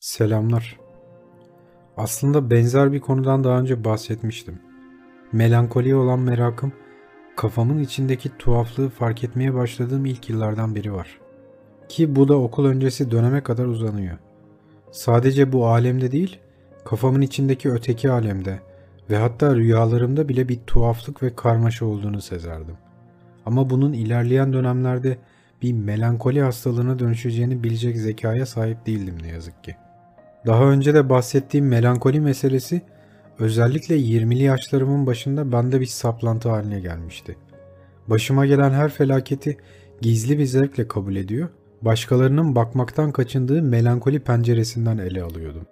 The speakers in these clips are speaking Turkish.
Selamlar. Aslında benzer bir konudan daha önce bahsetmiştim. Melankoliye olan merakım, kafamın içindeki tuhaflığı fark etmeye başladığım ilk yıllardan biri var. Ki bu da okul öncesi döneme kadar uzanıyor. Sadece bu alemde değil, kafamın içindeki öteki alemde ve hatta rüyalarımda bile bir tuhaflık ve karmaşa olduğunu sezerdim. Ama bunun ilerleyen dönemlerde bir melankoli hastalığına dönüşeceğini bilecek zekaya sahip değildim ne yazık ki. Daha önce de bahsettiğim melankoli meselesi özellikle 20'li yaşlarımın başında bende bir saplantı haline gelmişti. Başıma gelen her felaketi gizli bir zevkle kabul ediyor, başkalarının bakmaktan kaçındığı melankoli penceresinden ele alıyordum.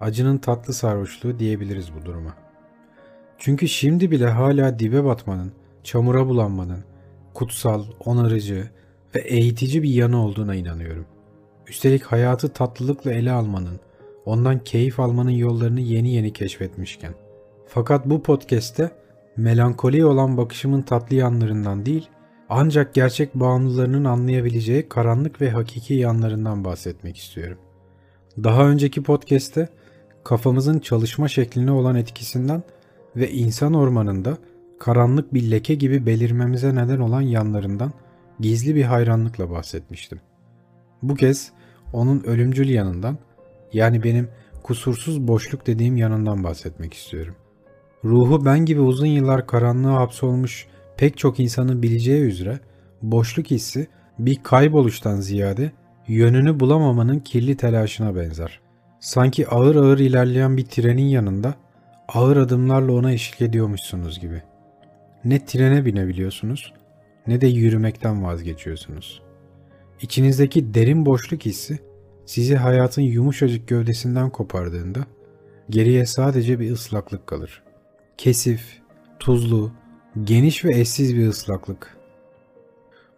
Acının tatlı sarhoşluğu diyebiliriz bu duruma. Çünkü şimdi bile hala dibe batmanın, çamura bulanmanın, kutsal, onarıcı ve eğitici bir yanı olduğuna inanıyorum. Üstelik hayatı tatlılıkla ele almanın, ondan keyif almanın yollarını yeni yeni keşfetmişken. Fakat bu podcast'te melankoliye olan bakışımın tatlı yanlarından değil, ancak gerçek bağımlılarının anlayabileceği karanlık ve hakiki yanlarından bahsetmek istiyorum. Daha önceki podcast'te kafamızın çalışma şekline olan etkisinden ve insan ormanında karanlık bir leke gibi belirmemize neden olan yanlarından gizli bir hayranlıkla bahsetmiştim. Bu kez onun ölümcül yanından yani benim kusursuz boşluk dediğim yanından bahsetmek istiyorum. Ruhu ben gibi uzun yıllar karanlığa hapsolmuş pek çok insanın bileceği üzere boşluk hissi bir kayboluştan ziyade yönünü bulamamanın kirli telaşına benzer. Sanki ağır ağır ilerleyen bir trenin yanında ağır adımlarla ona eşlik ediyormuşsunuz gibi. Ne trene binebiliyorsunuz ne de yürümekten vazgeçiyorsunuz. İçinizdeki derin boşluk hissi sizi hayatın yumuşacık gövdesinden kopardığında geriye sadece bir ıslaklık kalır. Kesif, tuzlu, geniş ve eşsiz bir ıslaklık.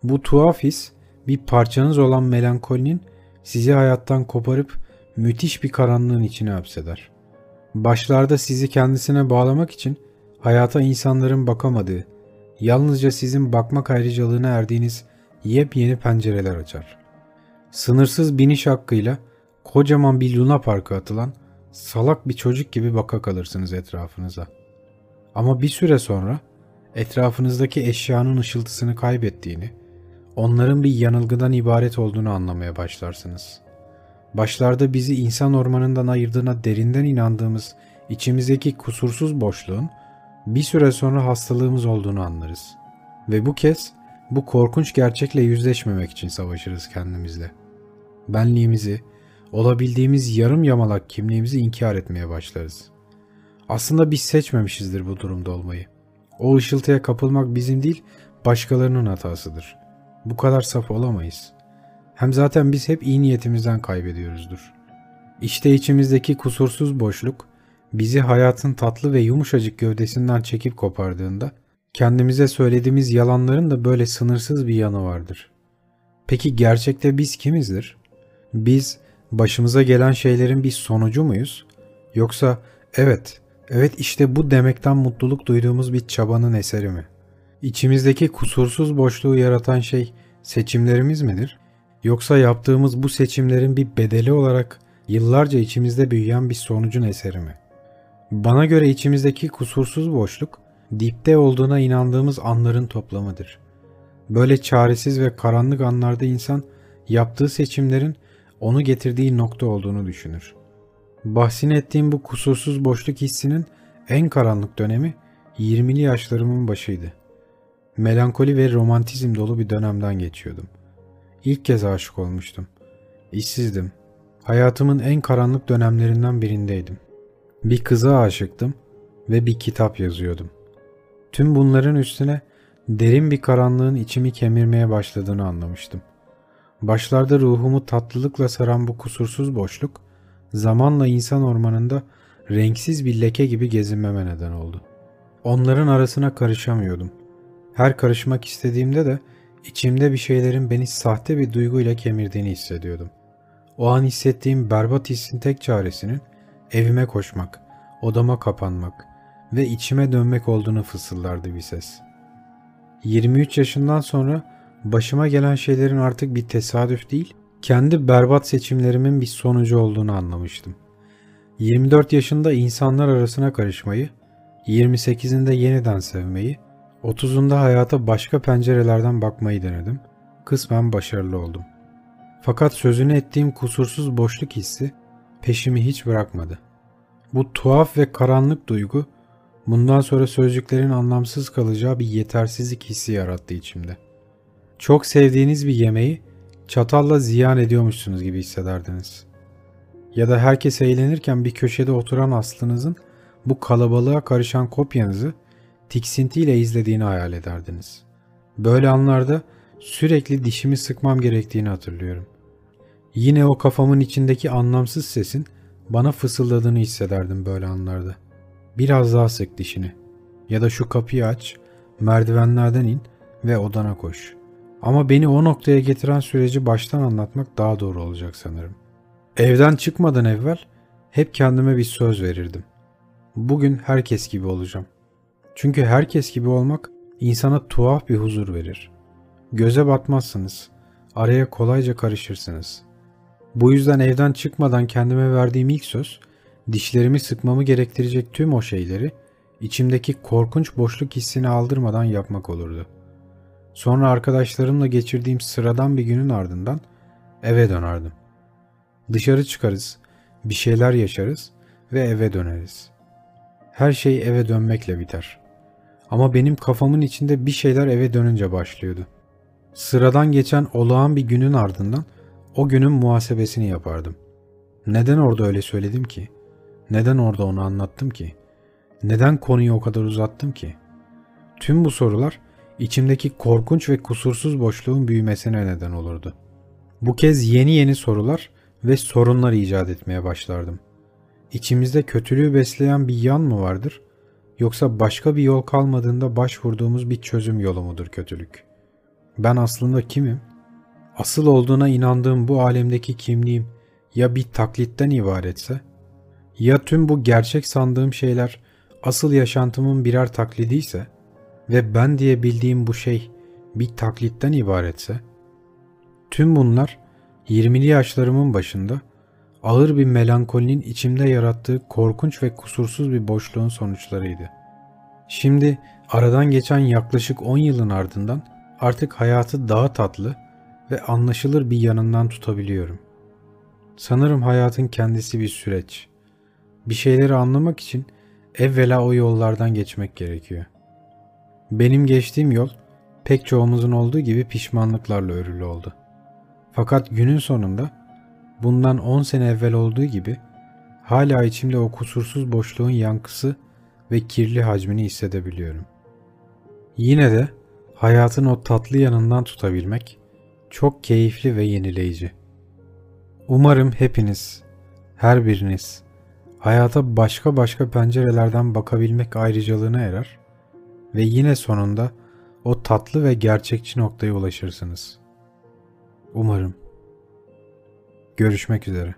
Bu tuhaf his bir parçanız olan melankolinin sizi hayattan koparıp müthiş bir karanlığın içine hapseder. Başlarda sizi kendisine bağlamak için hayata insanların bakamadığı, yalnızca sizin bakmak ayrıcalığına erdiğiniz yepyeni pencereler açar. Sınırsız biniş hakkıyla kocaman bir luna parka atılan salak bir çocuk gibi baka kalırsınız etrafınıza. Ama bir süre sonra etrafınızdaki eşyanın ışıltısını kaybettiğini, onların bir yanılgıdan ibaret olduğunu anlamaya başlarsınız. Başlarda bizi insan ormanından ayırdığına derinden inandığımız içimizdeki kusursuz boşluğun bir süre sonra hastalığımız olduğunu anlarız. Ve bu kez bu korkunç gerçekle yüzleşmemek için savaşırız kendimizle. Benliğimizi, olabildiğimiz yarım yamalak kimliğimizi inkar etmeye başlarız. Aslında biz seçmemişizdir bu durumda olmayı. O ışıltıya kapılmak bizim değil, başkalarının hatasıdır. Bu kadar saf olamayız. Hem zaten biz hep iyi niyetimizden kaybediyoruzdur. İşte içimizdeki kusursuz boşluk, bizi hayatın tatlı ve yumuşacık gövdesinden çekip kopardığında kendimize söylediğimiz yalanların da böyle sınırsız bir yanı vardır. Peki gerçekte biz kimizdir? Biz başımıza gelen şeylerin bir sonucu muyuz? Yoksa evet, evet işte bu demekten mutluluk duyduğumuz bir çabanın eseri mi? İçimizdeki kusursuz boşluğu yaratan şey seçimlerimiz midir? Yoksa yaptığımız bu seçimlerin bir bedeli olarak yıllarca içimizde büyüyen bir sonucun eseri mi? Bana göre içimizdeki kusursuz boşluk, dipte olduğuna inandığımız anların toplamıdır. Böyle çaresiz ve karanlık anlarda insan yaptığı seçimlerin onu getirdiği nokta olduğunu düşünür. Bahsini ettiğim bu kusursuz boşluk hissinin en karanlık dönemi 20'li yaşlarımın başıydı. Melankoli ve romantizm dolu bir dönemden geçiyordum. İlk kez aşık olmuştum. İşsizdim. Hayatımın en karanlık dönemlerinden birindeydim. Bir kıza aşıktım ve bir kitap yazıyordum. Tüm bunların üstüne derin bir karanlığın içimi kemirmeye başladığını anlamıştım. Başlarda ruhumu tatlılıkla saran bu kusursuz boşluk, zamanla insan ormanında renksiz bir leke gibi gezinmeme neden oldu. Onların arasına karışamıyordum. Her karışmak istediğimde de içimde bir şeylerin beni sahte bir duyguyla kemirdiğini hissediyordum. O an hissettiğim berbat hissin tek çaresinin evime koşmak, odama kapanmak ve içime dönmek olduğunu fısıldardı bir ses. 23 yaşından sonra başıma gelen şeylerin artık bir tesadüf değil, kendi berbat seçimlerimin bir sonucu olduğunu anlamıştım. 24 yaşında insanlar arasına karışmayı, 28'inde yeniden sevmeyi, 30'unda hayata başka pencerelerden bakmayı denedim. Kısmen başarılı oldum. Fakat sözünü ettiğim kusursuz boşluk hissi peşimi hiç bırakmadı. Bu tuhaf ve karanlık duygu bundan sonra sözcüklerin anlamsız kalacağı bir yetersizlik hissi yarattı içimde. Çok sevdiğiniz bir yemeği çatalla ziyan ediyormuşsunuz gibi hissederdiniz. Ya da herkes eğlenirken bir köşede oturan aslınızın bu kalabalığa karışan kopyanızı tiksintiyle izlediğini hayal ederdiniz. Böyle anlarda sürekli dişimi sıkmam gerektiğini hatırlıyorum. Yine o kafamın içindeki anlamsız sesin bana fısıldadığını hissederdim böyle anlarda. Biraz daha sık dişini. Ya da şu kapıyı aç, merdivenlerden in ve odana koş. Ama beni o noktaya getiren süreci baştan anlatmak daha doğru olacak sanırım. Evden çıkmadan evvel hep kendime bir söz verirdim. Bugün herkes gibi olacağım. Çünkü herkes gibi olmak insana tuhaf bir huzur verir. Göze batmazsınız. Araya kolayca karışırsınız. Bu yüzden evden çıkmadan kendime verdiğim ilk söz, dişlerimi sıkmamı gerektirecek tüm o şeyleri içimdeki korkunç boşluk hissini aldırmadan yapmak olurdu. Sonra arkadaşlarımla geçirdiğim sıradan bir günün ardından eve dönerdim. Dışarı çıkarız, bir şeyler yaşarız ve eve döneriz. Her şey eve dönmekle biter. Ama benim kafamın içinde bir şeyler eve dönünce başlıyordu. Sıradan geçen olağan bir günün ardından o günün muhasebesini yapardım. Neden orada öyle söyledim ki? Neden orada onu anlattım ki? Neden konuyu o kadar uzattım ki? Tüm bu sorular içimdeki korkunç ve kusursuz boşluğun büyümesine neden olurdu. Bu kez yeni yeni sorular ve sorunlar icat etmeye başlardım. İçimizde kötülüğü besleyen bir yan mı vardır? Yoksa başka bir yol kalmadığında başvurduğumuz bir çözüm yolu mudur kötülük? Ben aslında kimim? Asıl olduğuna inandığım bu alemdeki kimliğim ya bir taklitten ibaretse? Ya tüm bu gerçek sandığım şeyler asıl yaşantımın birer taklidiyse ve ben diye bildiğim bu şey bir taklitten ibaretse? Tüm bunlar 20'li yaşlarımın başında ağır bir melankolinin içimde yarattığı korkunç ve kusursuz bir boşluğun sonuçlarıydı. Şimdi aradan geçen yaklaşık 10 yılın ardından artık hayatı daha tatlı ve anlaşılır bir yanından tutabiliyorum. Sanırım hayatın kendisi bir süreç. Bir şeyleri anlamak için evvela o yollardan geçmek gerekiyor. Benim geçtiğim yol pek çoğumuzun olduğu gibi pişmanlıklarla örülü oldu. Fakat günün sonunda bundan 10 sene evvel olduğu gibi hala içimde o kusursuz boşluğun yankısı ve kirli hacmini hissedebiliyorum. Yine de hayatın o tatlı yanından tutabilmek çok keyifli ve yenileyici. Umarım hepiniz, her biriniz hayata başka başka pencerelerden bakabilmek ayrıcalığına erer ve yine sonunda o tatlı ve gerçekçi noktaya ulaşırsınız. Umarım. Görüşmek üzere.